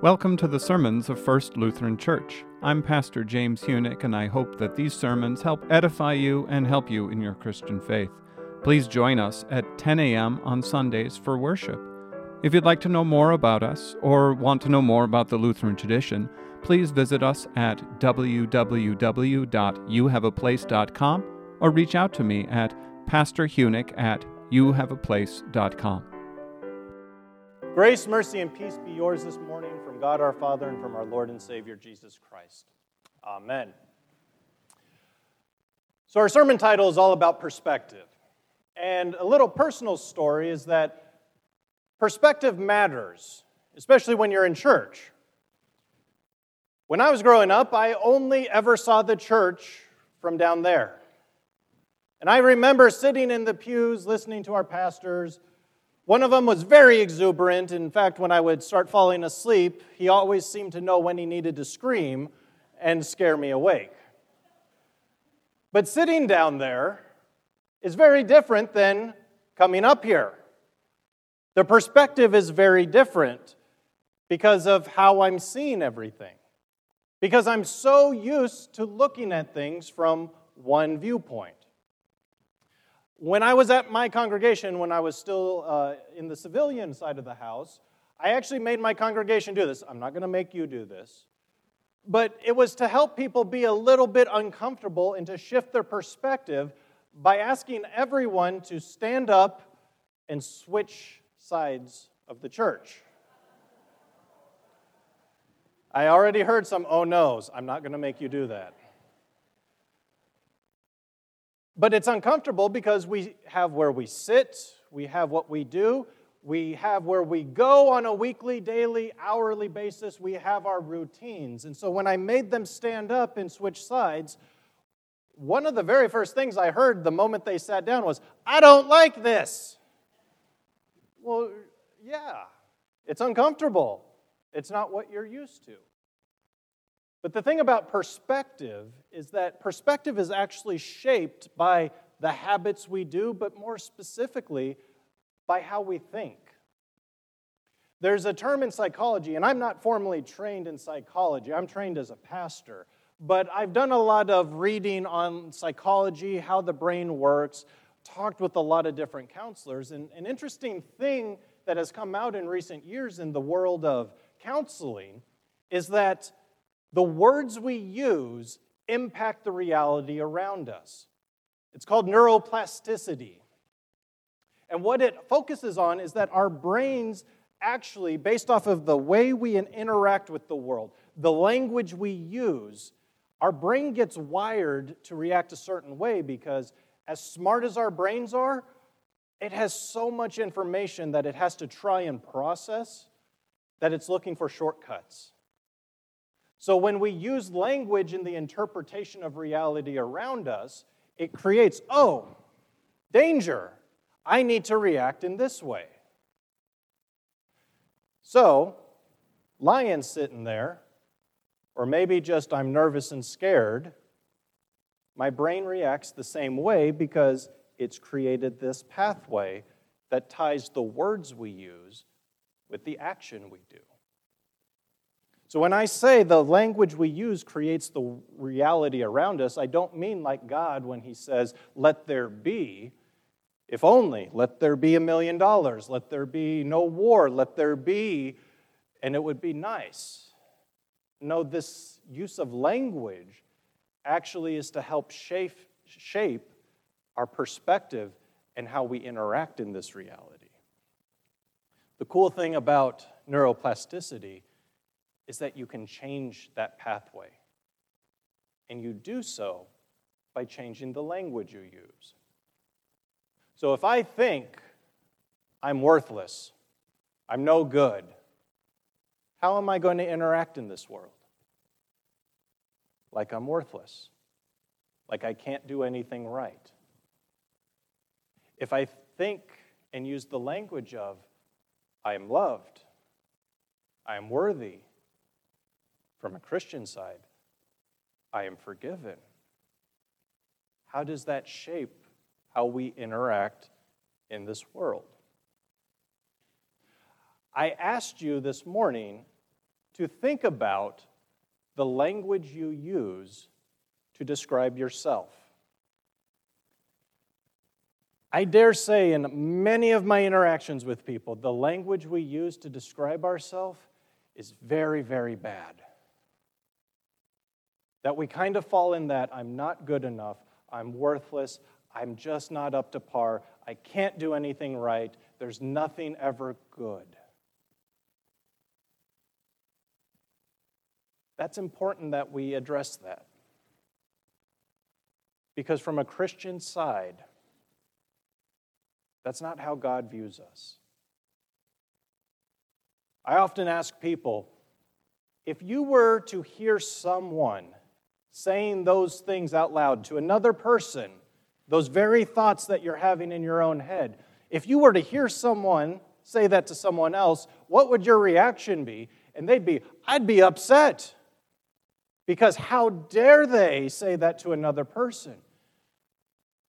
Welcome to the sermons of First Lutheran Church. I'm Pastor James Huenink, and I hope that these sermons help edify you and help you in your Christian faith. Please join us at 10 a.m. on Sundays for worship. If you'd like to know more about us or want to know more about the Lutheran tradition, please visit us at www.youhaveaplace.com or reach out to me at pastorhuenink at youhaveaplace.com. Grace, mercy, and peace be yours this morning from God our Father and from our Lord and Savior Jesus Christ. Amen. So, our sermon title is all about perspective. And a little personal story is that perspective matters, especially when you're in church. When I was growing up, I only ever saw the church from down there. And I remember sitting in the pews listening to our pastors one of them was very exuberant. In fact, when I would start falling asleep, he always seemed to know when he needed to scream and scare me awake. But sitting down there is very different than coming up here. The perspective is very different because of how I'm seeing everything. Because I'm so used to looking at things from one viewpoint. When I was at my congregation, when I was still uh, in the civilian side of the house, I actually made my congregation do this. I'm not going to make you do this. But it was to help people be a little bit uncomfortable and to shift their perspective by asking everyone to stand up and switch sides of the church. I already heard some oh no's. I'm not going to make you do that. But it's uncomfortable because we have where we sit, we have what we do, we have where we go on a weekly, daily, hourly basis, we have our routines. And so when I made them stand up and switch sides, one of the very first things I heard the moment they sat down was, I don't like this. Well, yeah, it's uncomfortable. It's not what you're used to. But the thing about perspective is that perspective is actually shaped by the habits we do, but more specifically, by how we think. There's a term in psychology, and I'm not formally trained in psychology, I'm trained as a pastor, but I've done a lot of reading on psychology, how the brain works, talked with a lot of different counselors. And an interesting thing that has come out in recent years in the world of counseling is that the words we use impact the reality around us. It's called neuroplasticity. And what it focuses on is that our brains actually, based off of the way we interact with the world, the language we use, our brain gets wired to react a certain way because, as smart as our brains are, it has so much information that it has to try and process that it's looking for shortcuts. So when we use language in the interpretation of reality around us, it creates, oh, danger. I need to react in this way. So, lion sitting there, or maybe just I'm nervous and scared, my brain reacts the same way because it's created this pathway that ties the words we use with the action we do. So when I say the language we use creates the reality around us, I don't mean like God when he says, let there be. If only, let there be a million dollars, let there be no war, let there be, and it would be nice. No, this use of language actually is to help shape, shape our perspective and how we interact in this reality. The cool thing about neuroplasticity is that you can change that pathway. And you do so by changing the language you use. So if I think I'm worthless, I'm no good, how am I going to interact in this world? Like I'm worthless, like I can't do anything right. If I think and use the language of, I am loved, I am worthy, from a Christian side, I am forgiven. How does that shape how we interact in this world? I asked you this morning to think about the language you use to describe yourself. I dare say, in many of my interactions with people, the language we use to describe ourselves is very, very bad. That we kind of fall in that I'm not good enough, I'm worthless, I'm just not up to par, I can't do anything right, there's nothing ever good. That's important that we address that. Because from a Christian side, that's not how God views us. I often ask people if you were to hear someone saying those things out loud to another person, those very thoughts that you're having in your own head, if you were to hear someone say that to someone else, what would your reaction be? And they'd be, I'd be upset. Because how dare they say that to another person?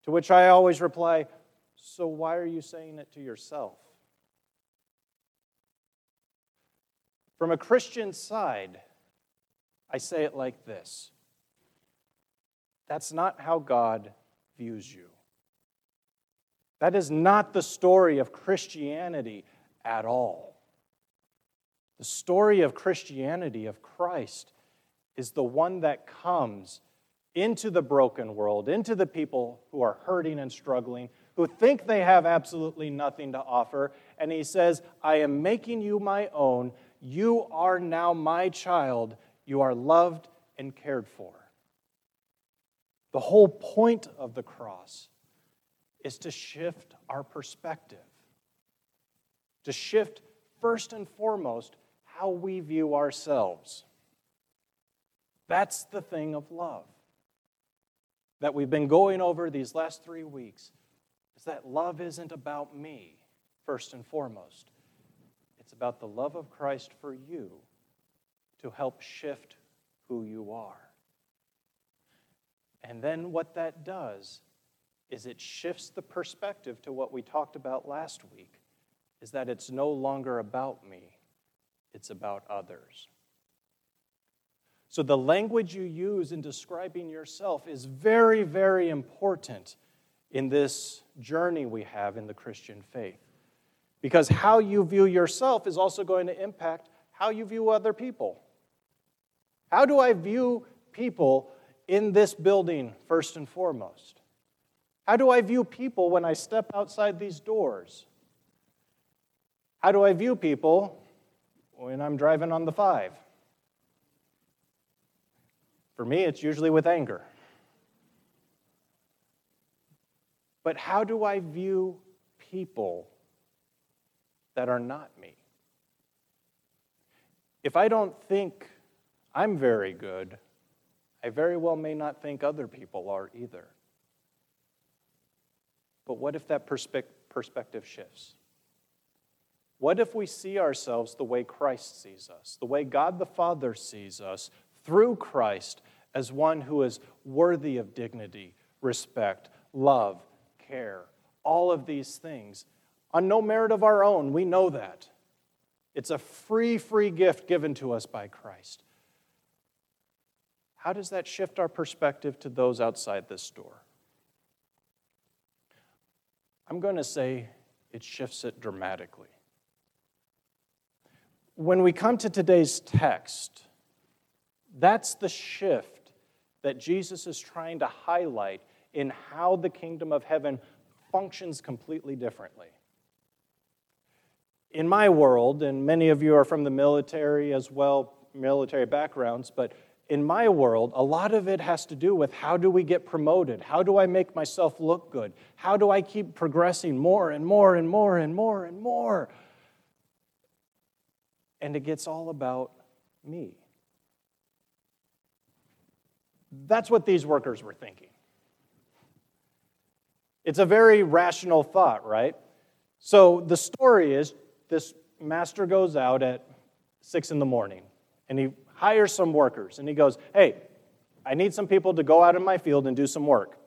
To which I always reply, So why are you saying it to yourself? From a Christian side, I say it like this That's not how God views you. That is not the story of Christianity at all. The story of Christianity, of Christ, is the one that comes into the broken world, into the people who are hurting and struggling, who think they have absolutely nothing to offer. And he says, I am making you my own. You are now my child. You are loved and cared for. The whole point of the cross is to shift our perspective, to shift first and foremost how we view ourselves. That's the thing of love that we've been going over these last three weeks is that love isn't about me, first and foremost. It's about the love of Christ for you to help shift who you are. And then what that does is it shifts the perspective to what we talked about last week is that it's no longer about me, it's about others. So, the language you use in describing yourself is very, very important in this journey we have in the Christian faith. Because how you view yourself is also going to impact how you view other people. How do I view people in this building, first and foremost? How do I view people when I step outside these doors? How do I view people when I'm driving on the five? For me, it's usually with anger. But how do I view people that are not me? If I don't think I'm very good, I very well may not think other people are either. But what if that perspective shifts? What if we see ourselves the way Christ sees us, the way God the Father sees us through Christ as one who is worthy of dignity, respect, love, care, all of these things on no merit of our own. We know that. It's a free, free gift given to us by Christ. How does that shift our perspective to those outside this door? I'm going to say it shifts it dramatically. When we come to today's text, that's the shift that Jesus is trying to highlight in how the kingdom of heaven functions completely differently. In my world, and many of you are from the military as well, military backgrounds, but in my world, a lot of it has to do with how do we get promoted? How do I make myself look good? How do I keep progressing more and more and more and more and more? And it gets all about me. That's what these workers were thinking. It's a very rational thought, right? So the story is this master goes out at six in the morning and he hires some workers and he goes, Hey, I need some people to go out in my field and do some work.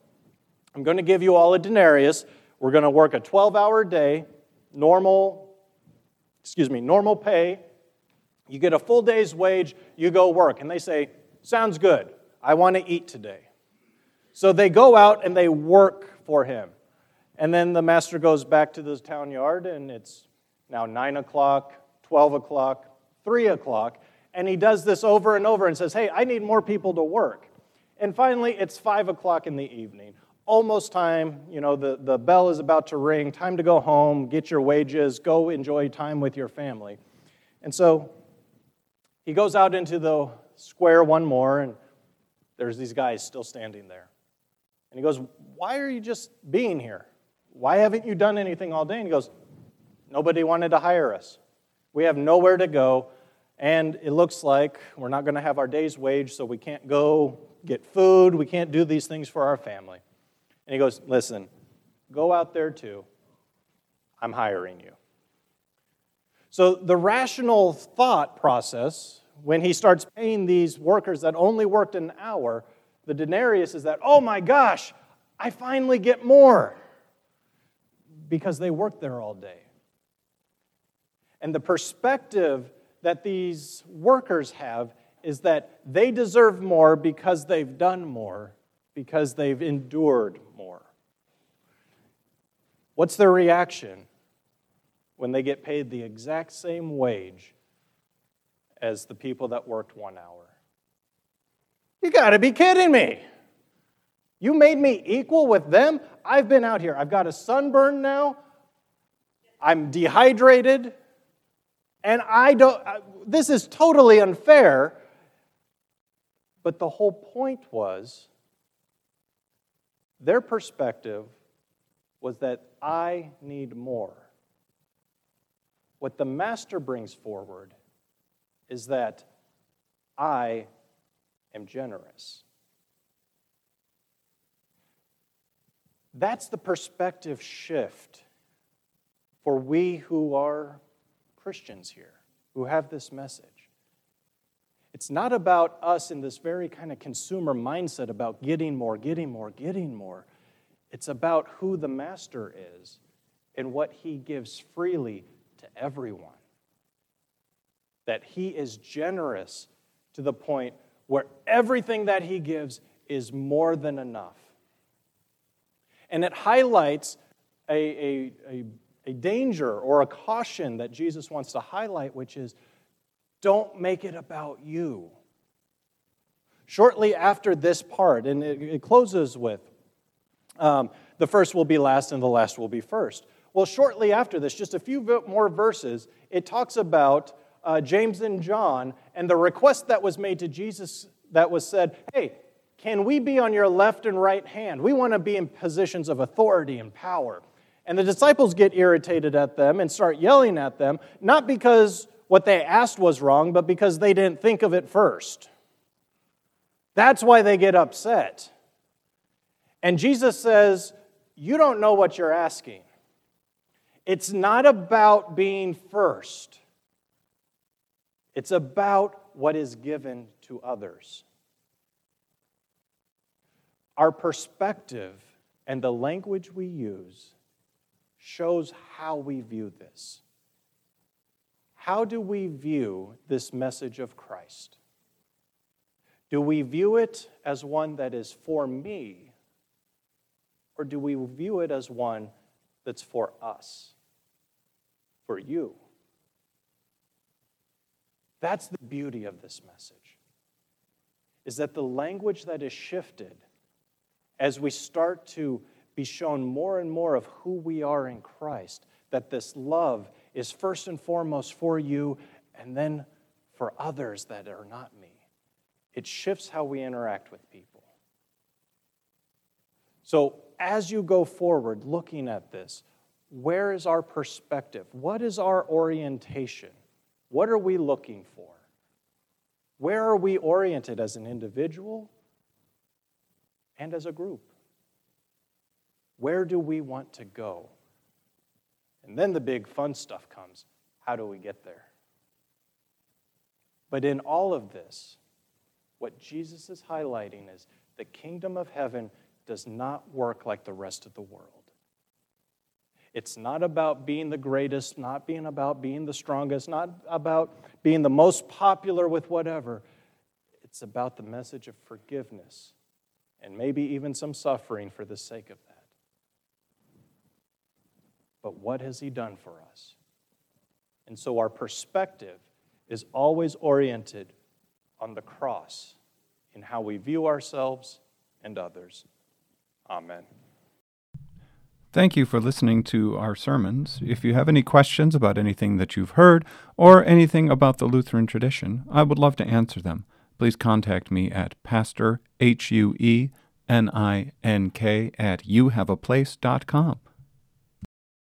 I'm going to give you all a denarius. We're going to work a 12 hour day, normal, excuse me, normal pay, You get a full day's wage, you go work. And they say, Sounds good. I want to eat today. So they go out and they work for him. And then the master goes back to the town yard, and it's now 9 o'clock, 12 o'clock, 3 o'clock. And he does this over and over and says, Hey, I need more people to work. And finally, it's 5 o'clock in the evening. Almost time, you know, the, the bell is about to ring, time to go home, get your wages, go enjoy time with your family. And so he goes out into the square one more, and there's these guys still standing there. And he goes, Why are you just being here? Why haven't you done anything all day? And he goes, Nobody wanted to hire us. We have nowhere to go, and it looks like we're not going to have our day's wage, so we can't go get food. We can't do these things for our family. And he goes, Listen, go out there too. I'm hiring you. So the rational thought process, when he starts paying these workers that only worked an hour, the denarius is that, oh my gosh, I finally get more because they worked there all day. And the perspective that these workers have is that they deserve more because they've done more, because they've endured more. What's their reaction when they get paid the exact same wage as the people that worked one hour? You gotta be kidding me. You made me equal with them? I've been out here. I've got a sunburn now. I'm dehydrated. And I don't, this is totally unfair. But the whole point was their perspective was that I need more. What the master brings forward is that I am generous. That's the perspective shift for we who are Christians here, who have this message. It's not about us in this very kind of consumer mindset about getting more, getting more, getting more. It's about who the master is and what he gives freely to everyone. That he is generous to the point where everything that he gives is more than enough. And it highlights a, a, a, a danger or a caution that Jesus wants to highlight, which is don't make it about you. Shortly after this part, and it, it closes with um, the first will be last and the last will be first. Well, shortly after this, just a few more verses, it talks about uh, James and John and the request that was made to Jesus that was said, Hey, can we be on your left and right hand? We want to be in positions of authority and power. And the disciples get irritated at them and start yelling at them, not because what they asked was wrong, but because they didn't think of it first. That's why they get upset. And Jesus says, You don't know what you're asking. It's not about being first, it's about what is given to others our perspective and the language we use shows how we view this. How do we view this message of Christ? Do we view it as one that is for me, or do we view it as one that's for us, for you? That's the beauty of this message. Is that the language that is shifted as we start to be shown more and more of who we are in Christ, that this love is first and foremost for you and then for others that are not me. It shifts how we interact with people. So, as you go forward looking at this, where is our perspective? What is our orientation? What are we looking for? Where are we oriented as an individual and as a group. Where do we want to go? And then the big fun stuff comes. How do we get there? But in all of this, what Jesus is highlighting is the kingdom of heaven does not work like the rest of the world. It's not about being the greatest, not being about being the strongest, not about being the most popular with whatever. It's about the message of forgiveness and maybe even some suffering for the sake of that. But what has He done for us? And so our perspective is always oriented on the cross in how we view ourselves and others. Amen. Thank you for listening to our sermons. If you have any questions about anything that you've heard or anything about the Lutheran tradition, I would love to answer them. Please contact me at pastor, H U E N I N K, at youhaveaplace.com.